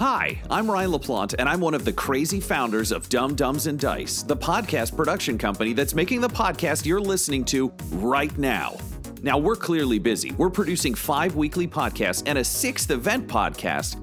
Hi, I'm Ryan LaPlante, and I'm one of the crazy founders of Dumb Dumbs and Dice, the podcast production company that's making the podcast you're listening to right now. Now, we're clearly busy. We're producing five weekly podcasts and a sixth event podcast,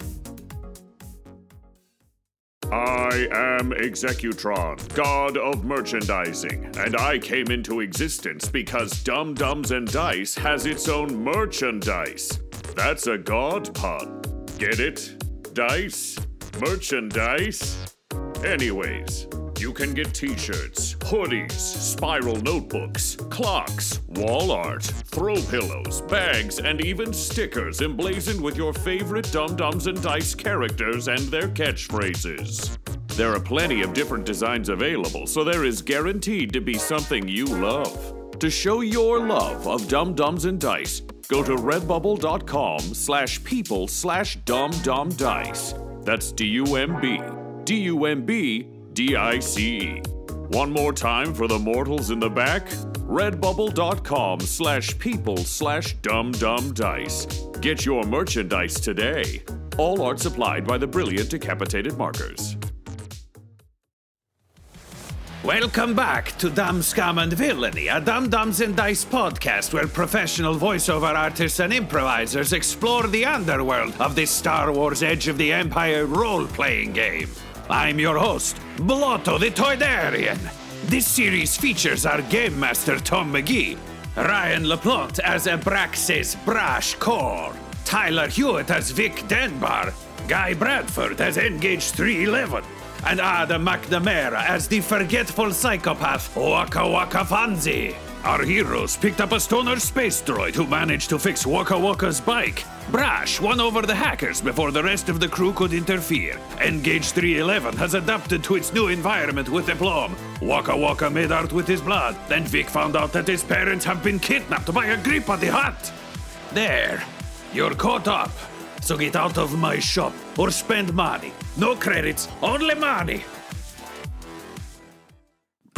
I am Executron, god of merchandising, and I came into existence because Dumb Dumbs and Dice has its own merchandise. That's a god pun. Get it? Dice? Merchandise? Anyways, you can get t shirts, hoodies, spiral notebooks, clocks, wall art, throw pillows, bags, and even stickers emblazoned with your favorite Dumb Dumbs and Dice characters and their catchphrases. There are plenty of different designs available, so there is guaranteed to be something you love. To show your love of Dumb Dumbs and Dice, go to redbubble.com slash people slash dumb dumb dice. That's D-U-M-B. D-U-M-B D-I-C-E. One more time for the mortals in the back. Redbubble.com slash people slash dumb dumb dice. Get your merchandise today. All art supplied by the brilliant decapitated markers. Welcome back to Dumb Scum and Villainy, a Dumb Dumbs and Dice podcast where professional voiceover artists and improvisers explore the underworld of this Star Wars Edge of the Empire role playing game. I'm your host, Blotto the Toydarian. This series features our game master Tom McGee, Ryan LaPlante as Abraxas Brash Core, Tyler Hewitt as Vic Denbar, Guy Bradford as Engage 311, and Ada McNamara as the forgetful psychopath Waka Waka Fanzi. Our heroes picked up a stoner space droid who managed to fix Waka Waka's bike. Brash won over the hackers before the rest of the crew could interfere. Engage 311 has adapted to its new environment with aplomb. Waka Waka made art with his blood. Then Vic found out that his parents have been kidnapped by Agrippa the Hutt. There, you're caught up. So get out of my shop or spend money. No credits, only money.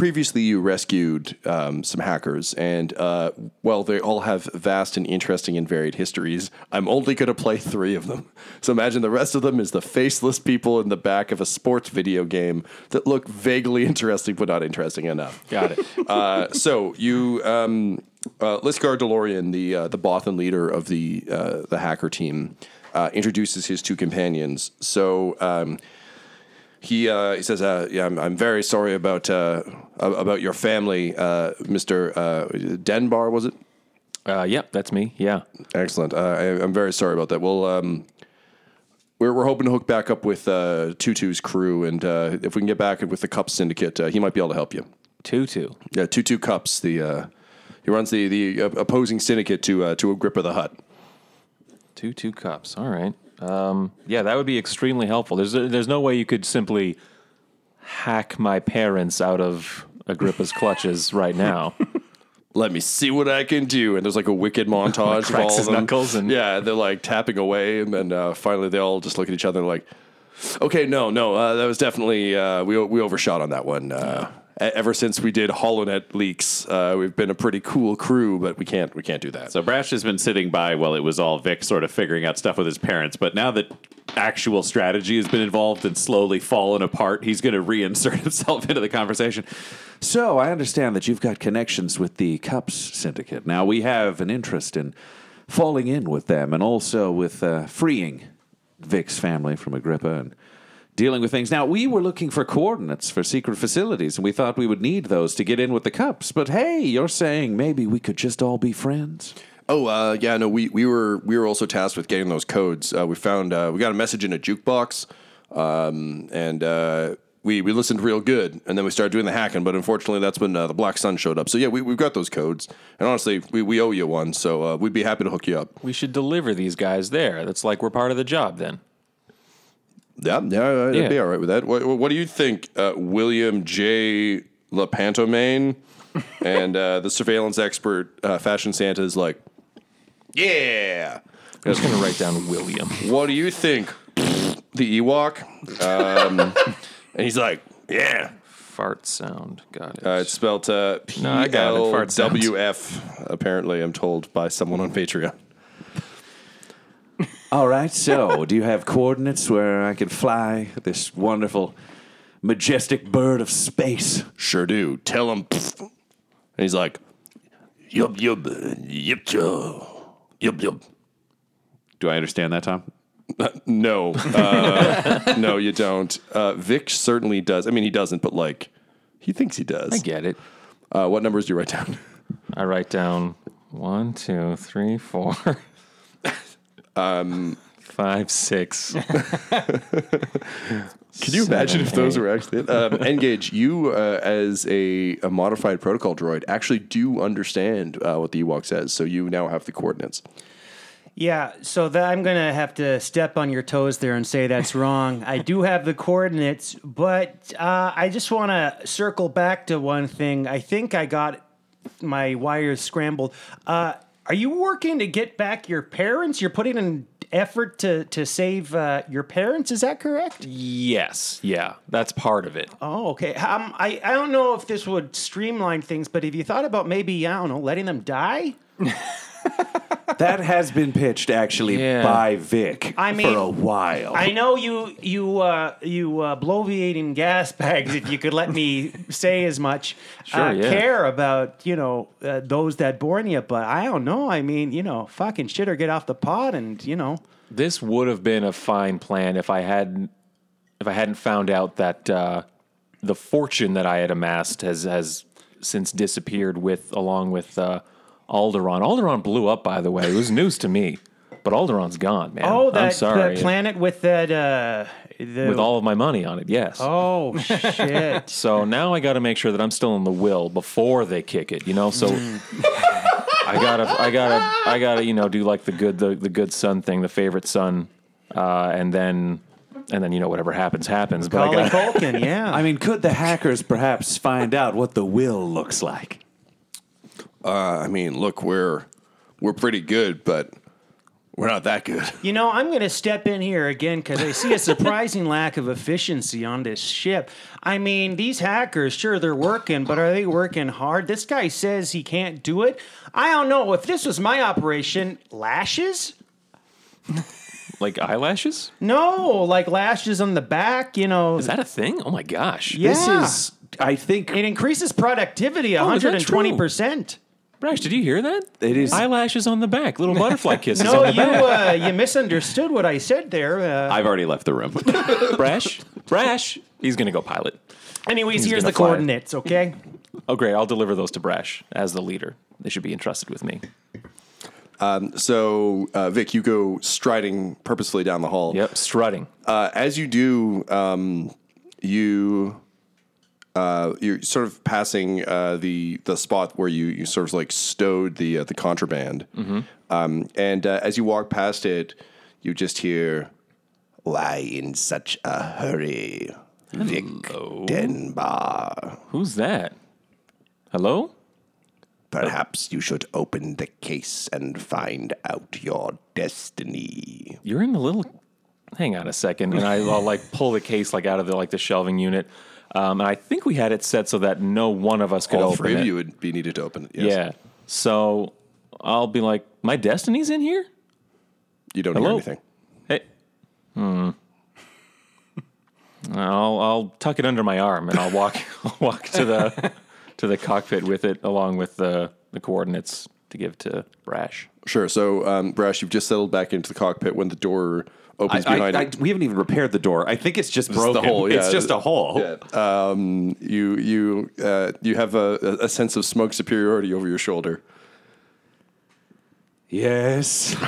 previously you rescued um, some hackers, and uh, well, they all have vast and interesting and varied histories. I'm only going to play three of them. So imagine the rest of them is the faceless people in the back of a sports video game that look vaguely interesting but not interesting enough. Got it. Uh, so you, um, uh, Lisgar DeLorean, the uh, the Bothan leader of the uh, the hacker team, uh, introduces his two companions. So. Um, he uh, he says, uh, "Yeah, I'm, I'm very sorry about uh, about your family, uh, Mister uh, Denbar. Was it? Uh, yep, that's me. Yeah. Excellent. Uh, I, I'm very sorry about that. Well, um, we're we're hoping to hook back up with uh, Tutu's crew, and uh, if we can get back with the Cup Syndicate, uh, he might be able to help you. Tutu. Yeah, Tutu Cups. The uh, he runs the the opposing syndicate to uh, to Agrippa the Hutt. Two two cups. All right. Um, yeah, that would be extremely helpful. There's there's no way you could simply hack my parents out of Agrippa's clutches right now. Let me see what I can do. And there's like a wicked montage of all of them. knuckles and- yeah, they're like tapping away, and then uh, finally they all just look at each other and like, "Okay, no, no, uh, that was definitely uh, we we overshot on that one." Uh, Ever since we did HoloNet leaks, uh, we've been a pretty cool crew, but we can't we can't do that. So Brash has been sitting by while it was all Vic sort of figuring out stuff with his parents, but now that actual strategy has been involved and slowly fallen apart, he's going to reinsert himself into the conversation. So I understand that you've got connections with the Cups Syndicate. Now we have an interest in falling in with them and also with uh, freeing Vic's family from Agrippa and dealing with things. Now, we were looking for coordinates for secret facilities, and we thought we would need those to get in with the Cups. But hey, you're saying maybe we could just all be friends? Oh, uh, yeah, no, we, we were we were also tasked with getting those codes. Uh, we found uh, we got a message in a jukebox, um, and uh, we we listened real good, and then we started doing the hacking. But unfortunately, that's when uh, the Black Sun showed up. So yeah, we we've got those codes, and honestly, we, we owe you one. So uh, we'd be happy to hook you up. we should deliver these guys there. That's like we're part of the job then. Yeah, yeah, I'd Yeah. be all right with that. What, what do you think, uh, William J. LaPantomaine and uh, the surveillance expert, uh, Fashion Santa, is like, yeah. I'm just gonna write down William. What do you think, the Ewok? Um, and he's like, yeah. Fart sound. Got it. Uh, it's spelled uh, P No, I got it. L. W F. Apparently, I'm told by someone on Patreon. All right, so do you have coordinates where I can fly this wonderful, majestic bird of space? Sure do. Tell him. And he's like, yup, yup, uh, yup, yup, yup, yup. Do I understand that, Tom? No, uh, no, you don't. Uh, Vic certainly does. I mean, he doesn't, but like, he thinks he does. I get it. Uh, what numbers do you write down? I write down one, two, three, four, um, five, six. Can you imagine if those were actually it? Um, Engage, you uh, as a, a modified protocol droid actually do understand uh, what the Ewok says, so you now have the coordinates. Yeah, so that I'm gonna have to step on your toes there and say that's wrong. I do have the coordinates, but uh, I just want to circle back to one thing. I think I got my wires scrambled. Are you working to get back your parents? You're putting an effort to to save uh, your parents. Is that correct? yes. Yeah. That's part of it. Oh, okay. Um, I I don't know if this would streamline things, but have you thought about maybe I don't know letting them die? That has been pitched actually Yeah. by Vic I mean, for a while. I know you you uh, you uh, bloviating gas bags. If you could let me say as much, Sure, uh, yeah. care about you know uh, those that born you, but I don't know. I mean, you know, fucking shit or get off the pot, and you know, This would have been a fine plan if I hadn't if I hadn't found out that uh, the fortune that I had amassed has has since disappeared with along with uh, Alderaan. Alderaan blew up, by the way. It was news to me, but Alderaan's gone, man. oh, I'm that sorry. the planet with that uh, the, with all of my money on it, yes. Oh shit! So now I got to make sure that I'm still in the will before they kick it, you know. So I gotta, I gotta, I gotta, you know, do like the good, the, the good son thing, the favorite son, uh, and then, and then you know whatever happens happens. But I got, Culkin, yeah. I mean, could the hackers perhaps find out what the will looks like? Uh, I mean, look, we're we're pretty good, but we're not that good. You know, I'm going to step in here again because I see a surprising lack of efficiency on this ship. I mean, these hackers, sure, they're working, but are they working hard? This guy says he can't do it. I don't know. If this was my operation, lashes? like eyelashes. No, like lashes on the back, you know. Is that a thing? Oh my gosh! yeah. This is, I think, it increases productivity Oh, is that 120%. Brash, did you hear that? It is- eyelashes on the back, little butterfly kisses No, on the you back. uh, you misunderstood what I said there. Uh, I've already left the room. Brash, Brash, he's gonna go pilot. anyways, he's here's gonna the fly. coordinates. Okay. Oh, great! I'll deliver those to Brash as the leader. They should be entrusted with me. So, uh, Vic, you go striding purposefully down the hall. Yep, strutting. Uh, as you do, um, you uh, you're sort of passing uh, the the spot where you, you sort of like stowed the uh, the contraband, um, and uh, as you walk past it, you just hear, "Why in such a hurry, Vic Denbar? Who's that? Hello? Perhaps you should open the case and find out your destiny." You're in the little. Hang on a second, and I, I'll like pull the case like out of the like the shelving unit. Um, and I think we had it set so that no one of us could All open three it. of you would be needed to open it. Yes. Yeah. So I'll be like, my destiny's in here. You don't Hello? hear anything. Hey. Hmm. I'll I'll tuck it under my arm and I'll walk I'll walk to the to the cockpit with it along with the the coordinates to give to Brash. Sure. So, um, Brash, you've just settled back into the cockpit when the door opens I, behind I, you. I- we haven't even repaired the door. I think it's just It's the broken. hole, yeah. It's just a hole. Yeah. Um, you you uh, you have a, a sense of smoke superiority over your shoulder. Yes.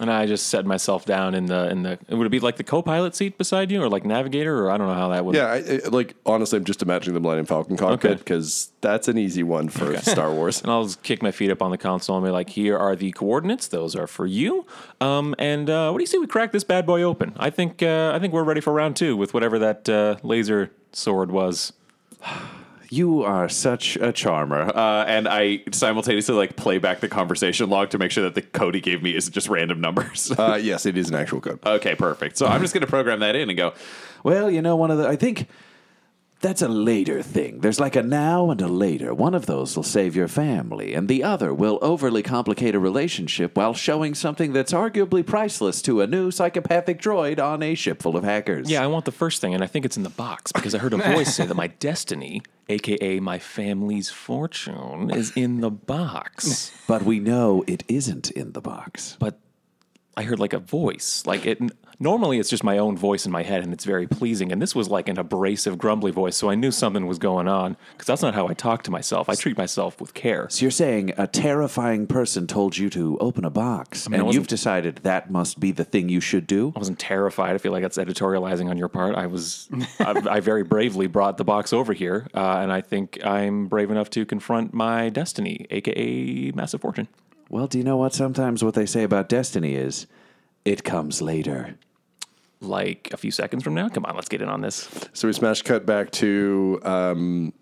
And I just set myself down in the in the would it be like the co-pilot seat beside you or like navigator or I don't know how that would Yeah, I, I, like honestly, I'm just imagining the Millennium Falcon cockpit Okay. because that's an easy one for Star Wars. And I'll just kick my feet up on the console and be like, "Here are the coordinates. Those are for you." Um, and uh, what do you say we crack this bad boy open? I think uh, I think we're ready for round two with whatever that uh, laser sword was. You are such a charmer. Uh, and I simultaneously like play back the conversation log to make sure that the code he gave me isn't just random numbers. Uh, yes, it is an actual code. okay, perfect. So I'm just going to program that in and go, well, you know, one of the, I think that's a later thing. There's like a now and a later. One of those will save your family, and the other will overly complicate a relationship while showing something that's arguably priceless to a new psychopathic droid on a ship full of hackers. Yeah, I want the first thing, and I think it's in the box because I heard a voice say that my destiny, aka my family's fortune, is in the box. But we know it isn't in the box. but I heard like a voice. Like it normally it's just my own voice in my head and it's very pleasing. And this was like an abrasive, grumbly voice, so I knew something was going on because that's not how I talk to myself. I treat myself with care. So you're saying a terrifying person told you to open a box, mean, and you've decided that must be the thing you should do? I wasn't terrified. I feel like that's editorializing on your part. I was, I, I very bravely brought the box over here, uh, and I think I'm brave enough to confront my destiny, aka massive fortune. Well, do you know what? Sometimes what they say about destiny is it comes later. Like a few seconds from now. Come on, let's get in on this. So we smash cut back to um,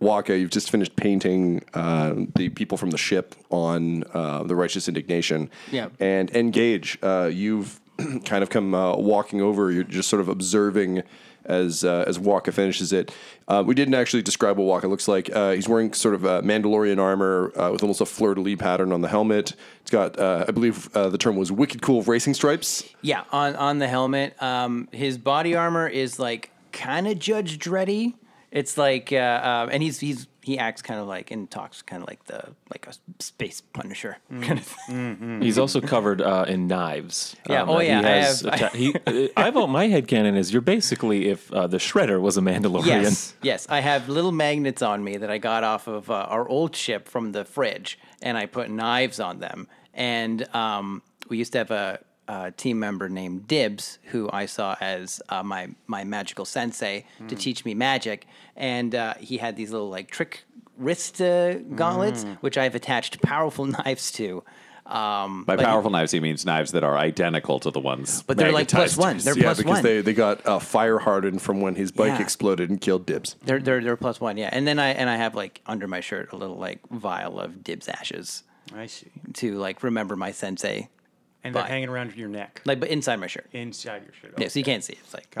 Waka. You've just finished painting uh, the people from the ship on uh, the righteous indignation. Yeah. And engage. Uh, you've kind of come uh, walking over. You're just sort of observing as uh, as Waka finishes it. Uh, we didn't actually describe what Waka looks like. Uh, he's wearing sort of uh, Mandalorian armor uh, with almost a fleur de lis pattern on the helmet. It's got, uh, I believe, the term was wicked cool racing stripes. Yeah, on on the helmet. Um, his body armor is like kind of Judge Dreddy. It's like, and he's he's he acts kind of like and talks kind of like the like a space Punisher kind of thing. He's also covered uh, in knives. Yeah, oh, uh, yeah, He I has have- atta- he, uh, I vote my headcanon is you're basically if uh, the Shredder was a Mandalorian. Yes, yes. I have little magnets on me that I got off of uh, our old ship from the fridge, and I put knives on them. And um, we used to have a, a team member named Dibs, who I saw as uh, my my magical sensei to teach me magic, and uh, he had these little like trick wrist uh, gauntlets, which I've attached powerful knives to. Um, By like- powerful knives, he means knives that are identical to the ones. But they're like plus magnetized. one. They're yeah, plus because one. they, they got uh, fire hardened from when his bike Yeah. exploded and killed Dibs. They're they're they're plus one, yeah. And then I and I have like under my shirt a little like vial of Dibs ashes I see. to like remember my sensei, And they're Fine. hanging around your neck, like but inside my shirt. inside your shirt. Yeah, so you can't see. it. It's like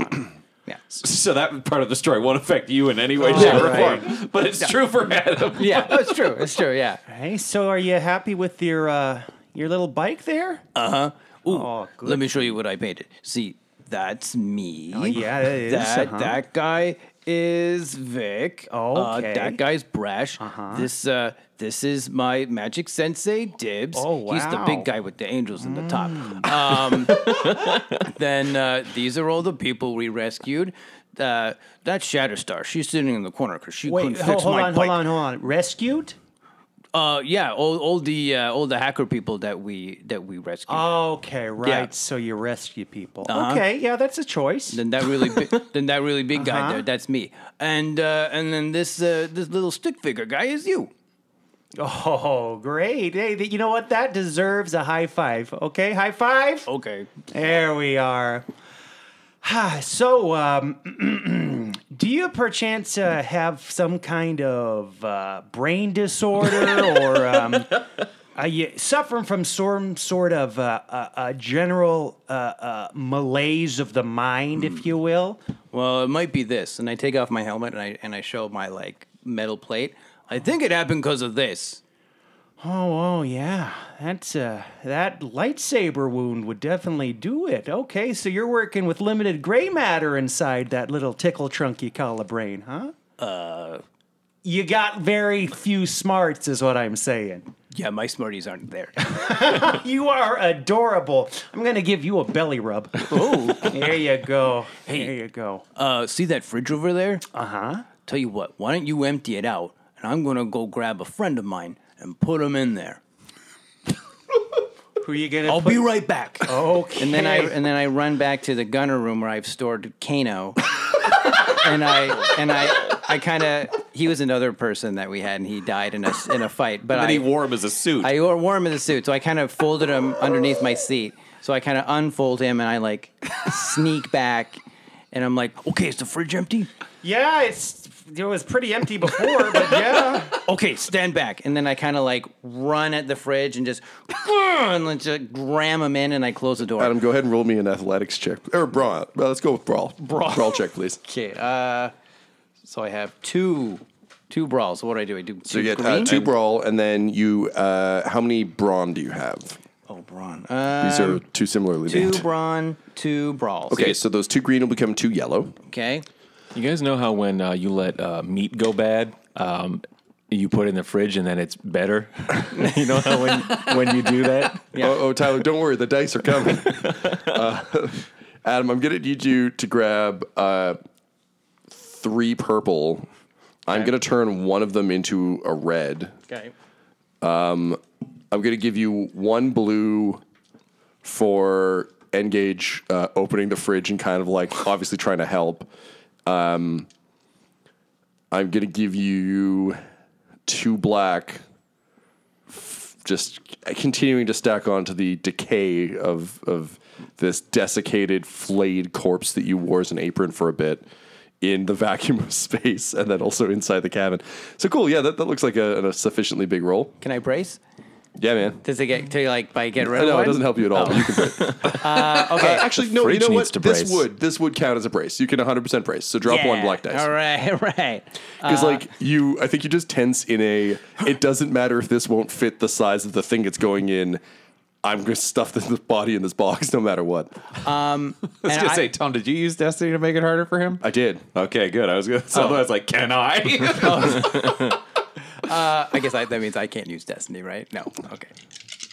yeah, So that part of the story won't affect you in any way, shape, or right. form. But it's true for Adam. yeah. It's true. It's true. Yeah. Hey, so are you happy with your uh, your little bike there? Uh huh. Ooh, Oh, good. let me show you what I painted. See, that's me. Oh, yeah, that is, That uh-huh. that guy is Vic. Oh, Okay. that guy's Brash. Uh-huh. This uh, this is my magic sensei Dibs. Oh, wow, He's the big guy with the angels in the top. Um, then uh, these are all the people we rescued. Uh, that's Shatterstar. She's sitting in the corner because she Wait, couldn't hold, fix hold my on, bike. hold on, hold on. Rescued? Uh, yeah, all, all the uh, all the hacker people that we that we rescued. Okay, right. Yeah. So you rescue people. Uh-huh. Okay, yeah, that's a choice. Then that really big, then that really big guy there, that's me. And uh, and then this uh, this little stick figure guy is you. Oh, great. Hey, you know what? That deserves a high five. Okay, high five. Okay. There we are. so, um, do you perchance uh, have some kind of uh, brain disorder or um, are you suffering from some sort of uh, uh, uh, general uh, uh, malaise of the mind, if you will? Well, it might be this. And I take off my helmet and I and I show my like metal plate. I think it happened because of this. Oh, oh yeah. That's uh that lightsaber wound would definitely do it. Okay, so you're working with limited gray matter inside that little tickle trunk you call a brain, huh? Uh you got very few smarts is what I'm saying. Yeah, my smarties aren't there. You are adorable. I'm going to give you a belly rub. Oh, there you go. There you go. uh, see that fridge over there? Uh-huh. Tell you what, why don't you empty it out and I'm gonna go grab a friend of mine and put them in there. Who you going to I'll be right back. Okay. And then I and then I run back to the gunner room where I've stored Kano. and I and I I kind of he was another person that we had and he died in a in a fight. But And then I he wore him as a suit. I wore, wore him as a suit, so I kind of folded him underneath my seat. So I kind of unfold him and I like sneak back, and I'm like, okay, is the fridge empty? Yeah, it's it was pretty empty before, but yeah. Okay, stand back. And then I kind of like run at the fridge and just and then just ram them in, and I close the door. Adam, go ahead and roll me an athletics check or brawl. Well, let's go with brawl. Brawl. brawl check, please. Okay, uh, so I have two two brawls. What do I do? I do So you get uh, green? two brawl, and then you. Uh, how many brawn do you have? Oh, brawn. Uh, These are two similarly two named. brawn, two brawls. Okay, so those two green will become two yellow. Okay. You guys know how when uh, you let uh, meat go bad, um, you put it in the fridge and then it's better. you know how when when you do that, Oh, oh, Tyler, don't worry, the dice are coming. uh, Adam, I'm gonna need you to grab uh, three purple. I'm gonna turn one of them into a red. Okay. I'm gonna give you one blue for Engage uh, opening the fridge and kind of like obviously trying to help. Um, I'm gonna give you two black, f- just continuing to stack onto the decay of of this desiccated, flayed corpse that you wore as an apron for a bit in the vacuum of space, and then also inside the cabin. So cool, yeah, that, that looks like a, a sufficiently big roll. Can I brace? Yeah, man. Does it get to like by get rid No, of one? it doesn't help you at all. but You can brace. Uh, okay. Uh, actually, no. You know what? This would this would count as a brace. You can 100 percent brace. So drop one black dice. All right, all right. Because like you, I think you just tense in a. It doesn't matter if this won't fit the size of the thing it's going in. I'm going to stuff this body in this box no matter what. I was And gonna I- say, Tom, did you use Destiny to make it harder for him? I did. Okay, good. I was gonna. So I was like, can I? I guess I, that means I can't use Destiny, right? No. Okay.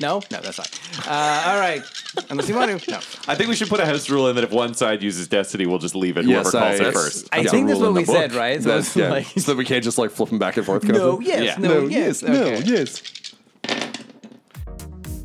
No, no, that's fine. Uh, all right. Unless you want to. No. I think we should put a house rule in that if one side uses Destiny, we'll just leave it. Yes, whoever calls I- it first. I Yeah. think that's what we the said, right? So That's, yeah. like, so that we can't just like flip them back and forth. kind of no, thing. yes, Yeah. no, yes, okay. yes.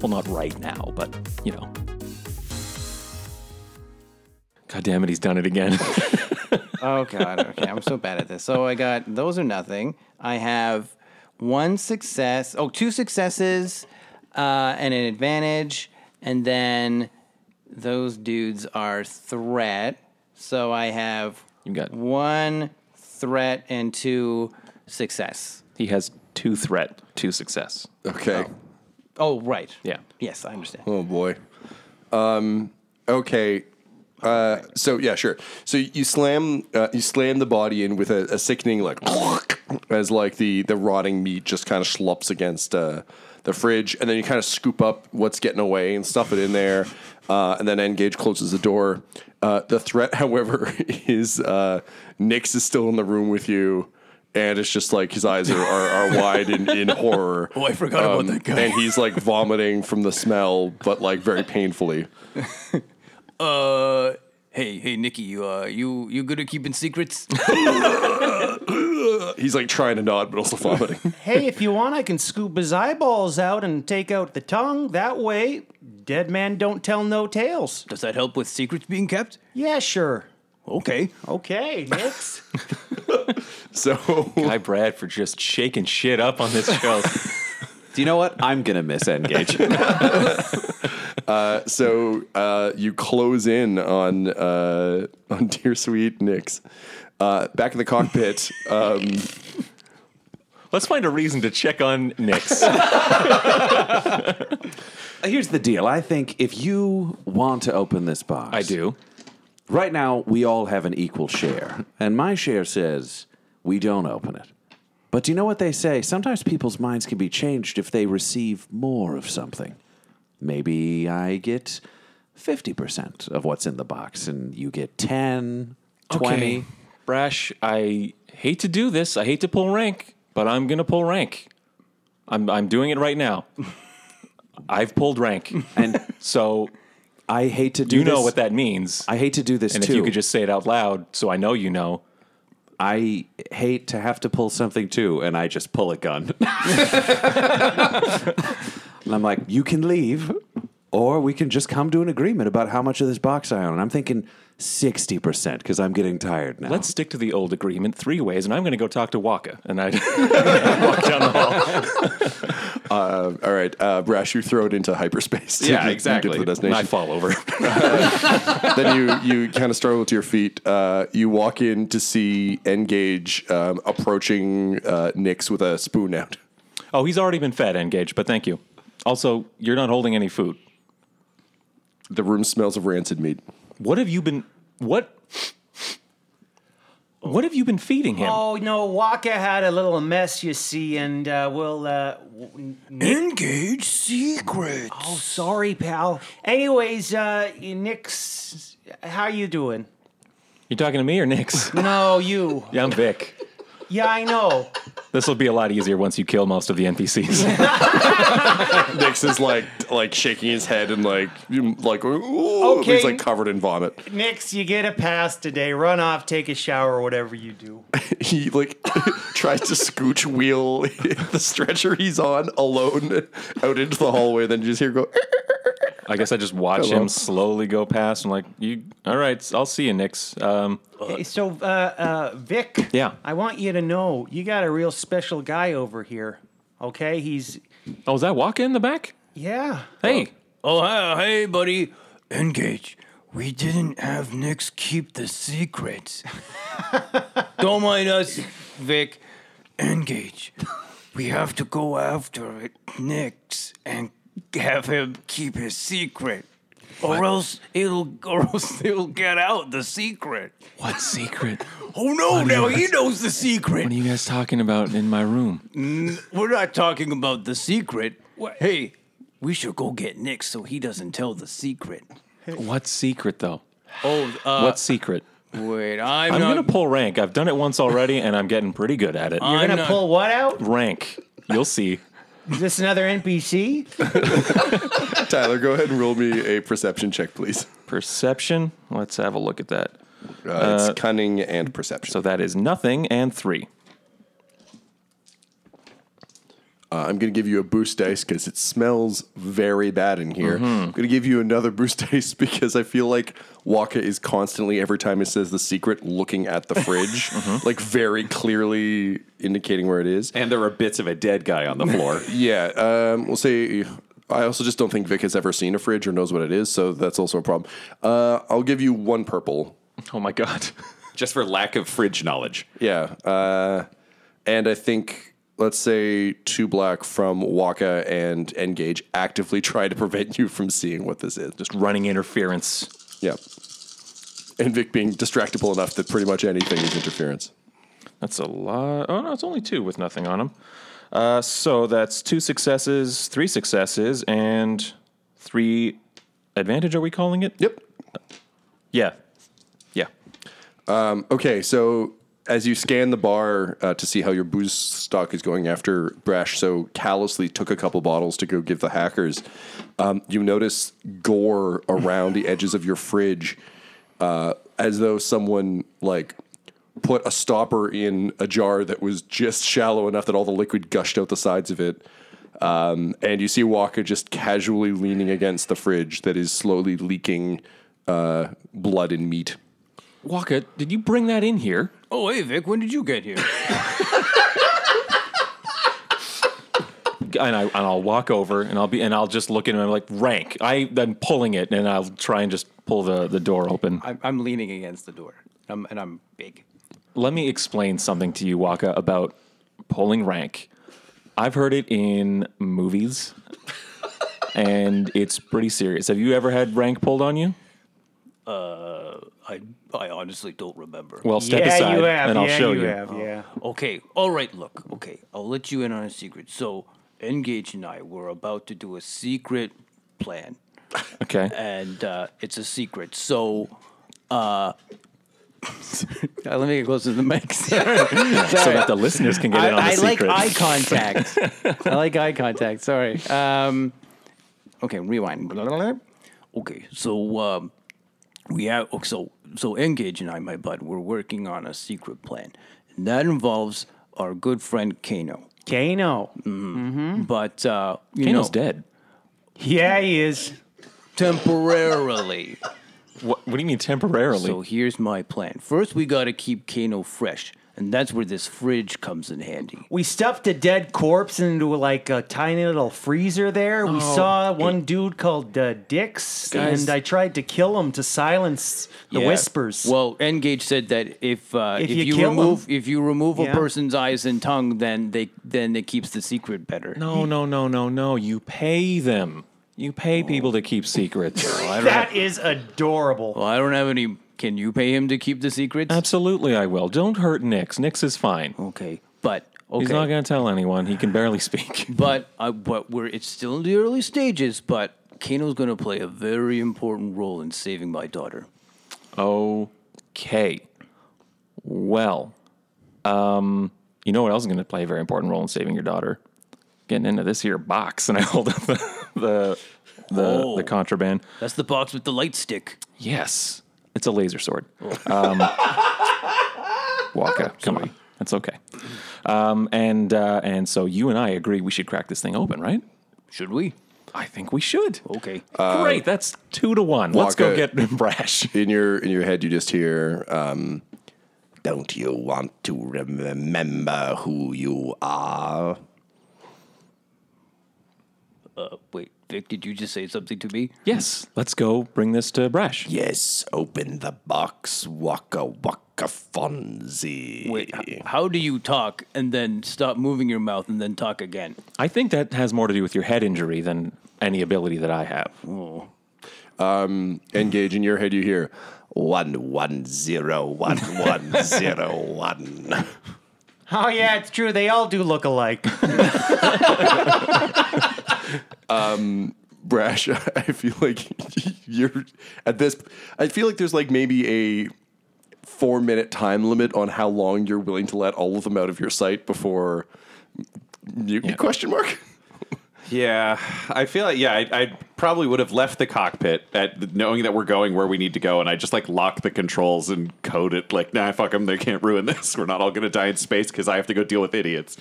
Well, not right now, but you know. God damn it, he's done it again. Oh god. Okay, I'm so bad at this. So I got those are nothing. I have one success. Oh, two successes uh, and an advantage, and then those dudes are threat. So I have You got- one threat and two success. He has two threat, two success. Okay. Oh, right. Yeah. Yes, I understand. Oh boy. Um. Okay. Uh. So yeah, sure. So you slam uh, you slam the body in with a, a sickening like as like the the rotting meat just kind of schlups against uh, the fridge, and then you kind of scoop up what's getting away and stuff it in there, uh, and then Engage closes the door. Uh, the threat, however, is uh, Nix is still in the room with you. And it's just like his eyes are, are, are wide in, in horror. Oh, I forgot about that guy. And he's like vomiting from the smell, but like very painfully. Uh, hey, hey, Nikki, you uh, you you good at keeping secrets? He's like trying to nod, but also vomiting. Hey, if you want, I can scoop his eyeballs out and take out the tongue. That way, dead man don't tell no tales. Does that help with secrets being kept? Yeah, sure. Okay. Okay, Nix. so Guy Bradford just shaking shit up on this show. Do you know what? I'm gonna miss Engage. Uh, so uh, you close in on uh, on dear sweet Nix. Uh, back in the cockpit, um, Let's find a reason to check on Nix. Here's the deal. I think if you want to open this box, I do. Right now, we all have an equal share, and my share says we don't open it. But do you know what they say? Sometimes people's minds can be changed if they receive more of something. Maybe I get 50% of what's in the box, and you get 10, 20. Okay. Brash, I hate to do this. I hate to pull rank, but I'm going to pull rank. I'm, I'm doing it right now. I've pulled rank. And So I hate to do you know what that means. I hate to do this and too. if you could just say it out loud so I know you know. I hate to have to pull something too, and I just pull a gun. and I'm like, you can leave, or we can just come to an agreement about how much of this box I own. And I'm thinking 60% because I'm getting tired now. Let's stick to the old agreement three ways, and I'm going to go talk to Waka. And I walk down the hall. uh, all right, uh, Brash, you throw it into hyperspace. to Yeah, get- get exactly. to the And I fall over. then you you kind of struggle to your feet. Uh, you walk in to see Engage um, approaching uh, Nix with a spoon out. oh, he's already been fed, Engage, but thank you. Also, you're not holding any food. The room smells of rancid meat. What have you been. What. What have you been feeding him? oh no, Waka had a little mess, you see, and uh, we'll uh, w- Engage secrets. Oh, sorry, pal. Anyways, uh, Nix, how you doing? You talking to me or Nix? No, you. yeah, I'm Vic. Yeah, I know. This will be a lot easier once you kill most of the NPCs. Nix is like like shaking his head and like like ooh, Okay. he's like covered in vomit. Nix, you get a pass today. Run off, take a shower, whatever you do. He like tries to scooch wheel the stretcher he's on alone out into the hallway. Then you just hear go. I guess I just watch Hello. him slowly go past. I'm like, you, all right, I'll see you, Nix. Um, Hey, so, uh, uh, Vic. Yeah. I want you to know you got a real special guy over here. Okay, he's oh, is that Waka in the back? yeah. Hey, Oh, hi, hey, buddy. Engage. We didn't have Nix keep the secrets. Don't mind us, Vic. Engage. We have to go after it, Nix, and have him keep his secret. Or else it'll or else it'll get out the secret. what secret? Oh no, now he knows the secret. What are you guys talking about in my room? We're not talking about the secret. Hey, we should go get Nick so he doesn't tell the secret. What secret though? Oh, uh, what secret? wait, I'm, I'm not. gonna pull rank. I've done it once already, and I'm getting pretty good at it. You're I'm gonna not- pull what out? rank. You'll see. Is this another NPC? Tyler, go ahead and roll me a perception check, please. Perception. Let's have a look at that. Uh, it's cunning and perception. So that is nothing and three. Uh, I'm going to give you a boost dice because it smells very bad in here. I'm going to give you another boost dice because I feel like Waka is constantly, every time it says the secret, looking at the fridge, like very clearly indicating where it is. and there are bits of a dead guy on the floor. Yeah, um, we'll say. I also just don't think Vic has ever seen a fridge or knows what it is, so that's also a problem. Uh, I'll give you one purple. Oh my god. just for lack of fridge knowledge. Yeah. Uh, and I think, let's say, two black from Waka and Engage actively try to prevent you from seeing what this is. Just running interference. Yeah. And Vic being distractible enough that pretty much anything is interference. That's a lot. Oh no, it's only two with nothing on them. Uh, so that's two successes, three successes, and three advantage. Are we calling it? Yep. Yeah. Yeah. Okay, so as you scan the bar uh, to see how your booze stock is going after Brash so callously took a couple bottles to go give the hackers, um, you notice gore around the edges of your fridge uh, as though someone like put a stopper in a jar that was just shallow enough that all the liquid gushed out the sides of it. Um, and you see Waka just casually leaning against the fridge that is slowly leaking uh, blood and meat. Waka, did you bring that in here? Oh, hey, Vic, when did you get here? And I and I'll walk over and I'll be and I'll just look at him and I'm like rank. I I'm pulling it and I'll try and just pull the, the door open. I'm, I'm leaning against the door, I'm, and I'm big. Let me explain something to you, Waka, about pulling rank. I've heard it in movies, and it's pretty serious. Have you ever had rank pulled on you? Uh, I, I honestly don't remember. Well, step yeah, aside, you have. and I'll yeah, show you. you. have. Yeah. Okay, all right, look, okay, I'll let you in on a secret. So, Engage and I were about to do a secret plan, Okay. and uh, it's a secret. So, uh, let me get closer to the mic. So that the listeners can get I, in on the I like secret. eye contact. I like eye contact. Sorry. Um, okay, rewind. Okay, so um, we have oh, so so Engage and I, my bud, we're working on a secret plan, and that involves our good friend Kano. Kano. But uh, you Kano's know, dead. Yeah, he is. temporarily. What, what do you mean temporarily? So here's my plan. First, we got to keep Kano fresh, and that's where this fridge comes in handy. We stuffed a dead corpse into like a tiny little freezer there. We saw one dude called uh, Dix, Guys. and I tried to kill him to silence the Yeah. whispers. Well, Engage said that if uh, If if, you you, kill remove them- if you remove a Yeah. person's eyes and tongue, then they then it keeps the secret better. no, no, no, no, no. You pay them. You pay people to keep secrets. that is adorable. Well, I don't have any. Can you pay him to keep the secrets? Absolutely, I will. Don't hurt Nix. Nix is fine. Okay, but okay, He's not going to tell anyone. He can barely speak. but uh, but we're it's still in the early stages. But Kano's going to play a very important role in saving my daughter. Okay. Well, um, you know what else is going to play a very important role in saving your daughter? Getting into this here box, and I hold up the the the, Oh. the contraband. That's the box with the light stick. Yes, it's a laser sword. Um, Waka, come on, that's okay. Um, and uh, and so you and I agree we should crack this thing open, right? Should we? I think we should. Okay. Great, that's two to one. Let's go Waka- get Brash. In your in your head, you just hear, um, "Don't you want to remember who you are?" Uh, wait, Vic, did you just say something to me? Yes, let's go bring this to Brash. Yes, open the box, waka waka Fonzie. Wait, h- how do you talk and then stop moving your mouth and then talk again? I think that has more to do with your head injury than any ability that I have. Um, Engage in your head, you hear one one zero one one zero one. Oh yeah, it's true. They all do look alike. Um, Brash, I feel like you're at this. I feel like there's like maybe a four minute time limit on how long you're willing to let all of them out of your sight before mutiny? Question mark. Yeah, I feel like yeah, I, I probably would have left the cockpit at knowing that we're going where we need to go, and I just like lock the controls and code it like, nah, fuck them, they can't ruin this. We're not all gonna die in space because I have to go deal with idiots.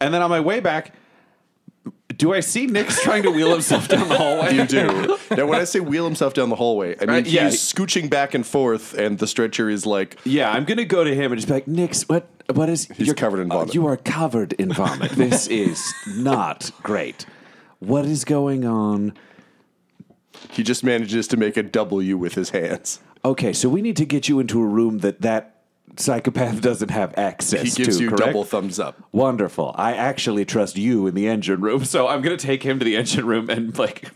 And then on my way back, do I see Nix trying to wheel himself down the hallway? You do. now, when I say wheel himself down the hallway, I mean Right, yeah. he's scooching back and forth, and the stretcher is like Yeah, I'm gonna go to him and just be like, Nix, what what is He's covered in uh, vomit. you are covered in vomit. this is not great. What is going on? he just manages to make a W with his hands. Okay, so we need to get you into a room that that psychopath doesn't have access He to. gives you correct? double thumbs up. Wonderful. I actually trust you in the engine room, so I'm gonna take him to the engine room and like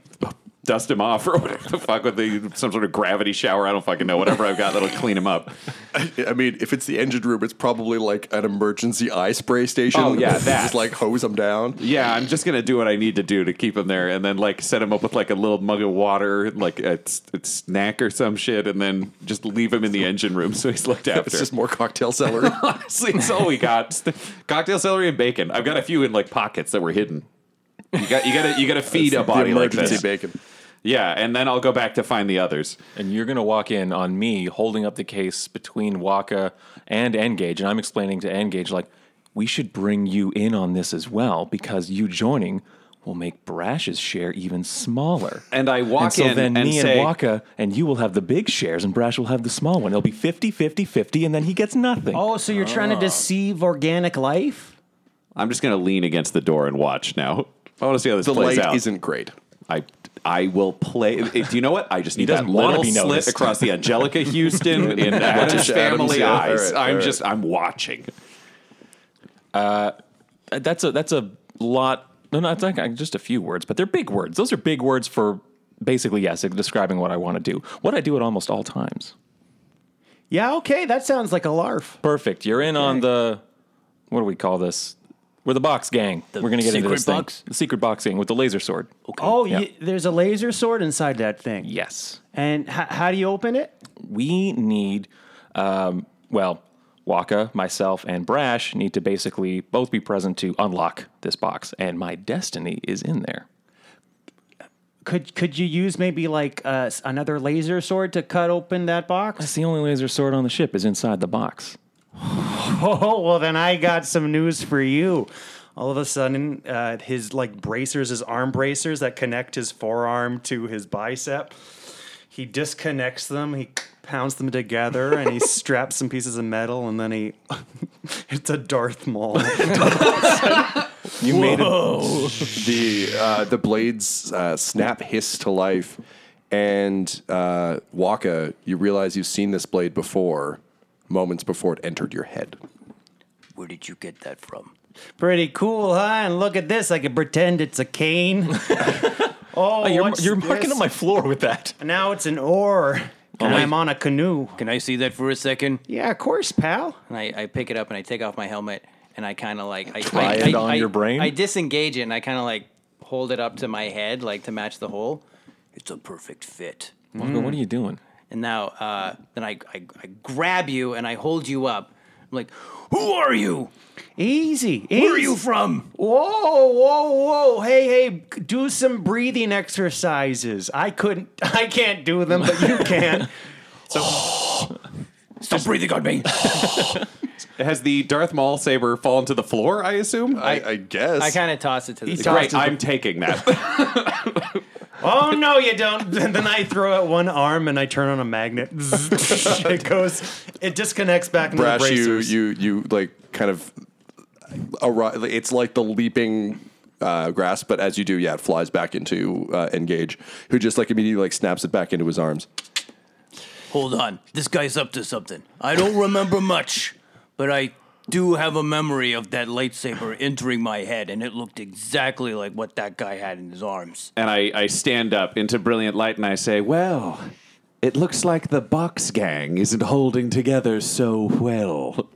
dust him off or whatever the fuck with the some sort of gravity shower. I don't fucking know. Whatever I've got that'll clean him up. I mean, if it's the engine room, it's probably like an emergency eye spray station. Oh, yeah, that. Just like hose him down. Yeah, I'm just gonna do what I need to do to keep him there, and then like set him up with like a little mug of water, like a snack or some shit, and then just leave him in the engine room so he's looked after. It's just more cocktail celery. Honestly, it's all we got. Cocktail celery and bacon. I've got a few in like pockets that were hidden. You got you got to you got to feed a body like emergency this. bacon. Yeah, and then I'll go back to find the others. And you're going to walk in on me holding up the case between Waka and Engage. And I'm explaining to Engage, like, we should bring you in on this as well because you joining will make Brash's share even smaller. And I walk and so in then and me say- and Waka and you will have the big shares and Brash will have the small one. It'll be 50, 50, 50, and then he gets nothing. Oh, so you're trying to ah. deceive organic life? I'm just gonna lean against the door and watch now. I want to see how this The plays light out. isn't great. I I will play. Do you know what? I just need that wanna little be slit noticed. across the Anjelica Huston in Adam's Addams, family yeah. eyes. All right, I'm all right. just I'm watching. Uh, that's a that's a lot. No, no, it's like uh, just a few words, but they're big words. Those are big words for basically yes, describing what I want to do. What I do at almost all times. Yeah, okay, that sounds like a larf. Perfect. You're in on the what do we call this? We're the box gang. We're gonna get into secret this thing. box? The secret boxing with the laser sword. Oh, Yeah. y- there's a laser sword inside that thing. Yes. And h- how do you open it? We need, um, well, Waka, myself, and Brash need to basically both be present to unlock this box, and my destiny is in there. Could could you use maybe like uh, s- another laser sword to cut open that box? That's the only laser sword on the ship is inside the box. Oh well, then I got some news for you. All of a sudden, uh, his like bracers, his arm bracers that connect his forearm to his bicep, he disconnects them. He pounds them together, and he straps some pieces of metal, and then he it's a Darth Maul. You made it. the uh, the blades uh, snap hiss to life, and uh, Waka, you realize you've seen this blade before, moments before it entered your head. Where did you get that from? Pretty cool, huh? And look at this. I can pretend it's a cane. oh, Oh, you're what's you're marking this? up my floor with that. Now it's an oar. And oh, wait. I'm on a canoe. Can I see that for a second? Yeah, of course, pal. And I, I pick it up and I take off my helmet and I kind of like I Try I, it I, on I- your brain? I disengage it and I kind of like hold it up to my head like to match the hole. It's a perfect fit. Waka, what are you doing? And now uh, then I, I I grab you and I hold you up. I'm like, who are you? Easy. Where are you from? Whoa, whoa, whoa. Hey, hey, do some breathing exercises. I couldn't, I can't do them, but you can. so, Stop breathing on me. Has the Darth Maul saber fallen to the floor? I assume. I, I guess. I kind of toss it to the He Great. to the- I'm taking that. Oh, no, you don't. then I throw out one arm and I turn on a magnet. it goes, it disconnects back into Brash, the you you you like kind of arri- It's like the leaping. Uh, grasp, but as you do, yeah, it flies back into uh, Engage, who just like immediately like snaps it back into his arms. Hold on. This guy's up to something. I don't remember much, but I do have a memory of that lightsaber entering my head, and it looked exactly like what that guy had in his arms. and I, I stand up into brilliant light and I say, Well, it looks like the box gang isn't holding together so well.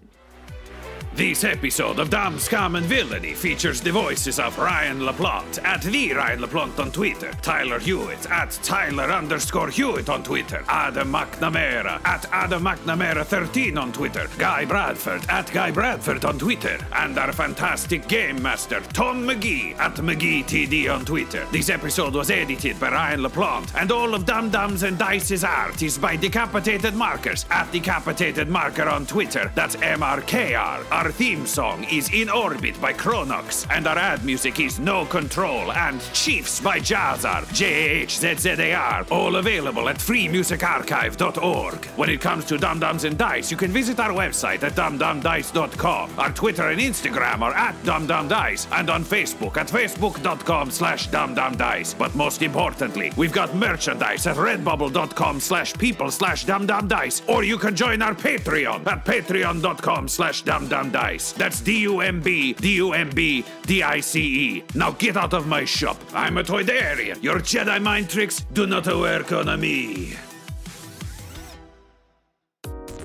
This episode of Dumb Scum and Villainy features the voices of Ryan LaPlante at the Ryan LaPlante on Twitter, Tyler Hewitt at Tyler underscore Hewitt on Twitter, Adam McNamara at Adam McNamara 13 on Twitter, Guy Bradford at Guy Bradford on Twitter, and our fantastic game master Tom McGee at McGeeTD on Twitter. This episode was edited by Ryan LaPlante, and all of Dumb Dumbs and Dice's art is by Decapitated Markers at Decapitated Marker on Twitter. That's M R K R. Our Our theme song is In Orbit by Chronox, and our ad music is No Control and Chiefs by Jahzzar, J H Z Z A R, all available at freemusicarchive.org. When it comes to Dumb Dumbs and Dice, you can visit our website at dumbdumbdice.com. Our Twitter and Instagram are at dumbdumbdice, and on Facebook at facebook.com slash dumbdumbdice. But most importantly, we've got merchandise at redbubble.com slash people slash dumbdumbdice, or you can join our Patreon at patreon.com slash dumbdumbdice. That's D-U-M-B, D-U-M-B, D-I-C-E. Now get out of my shop. I'm a Toydarian. Your Jedi mind tricks do not work on me.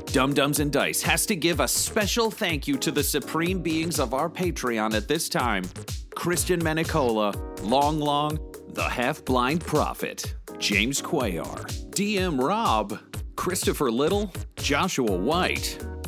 Dumb Dumbs and Dice has to give a special thank you to the supreme beings of our Patreon at this time Christian Menicola, Long Long, the Half Blind Prophet, James Cuellar, DM Rob, Christopher Little, Joshua White,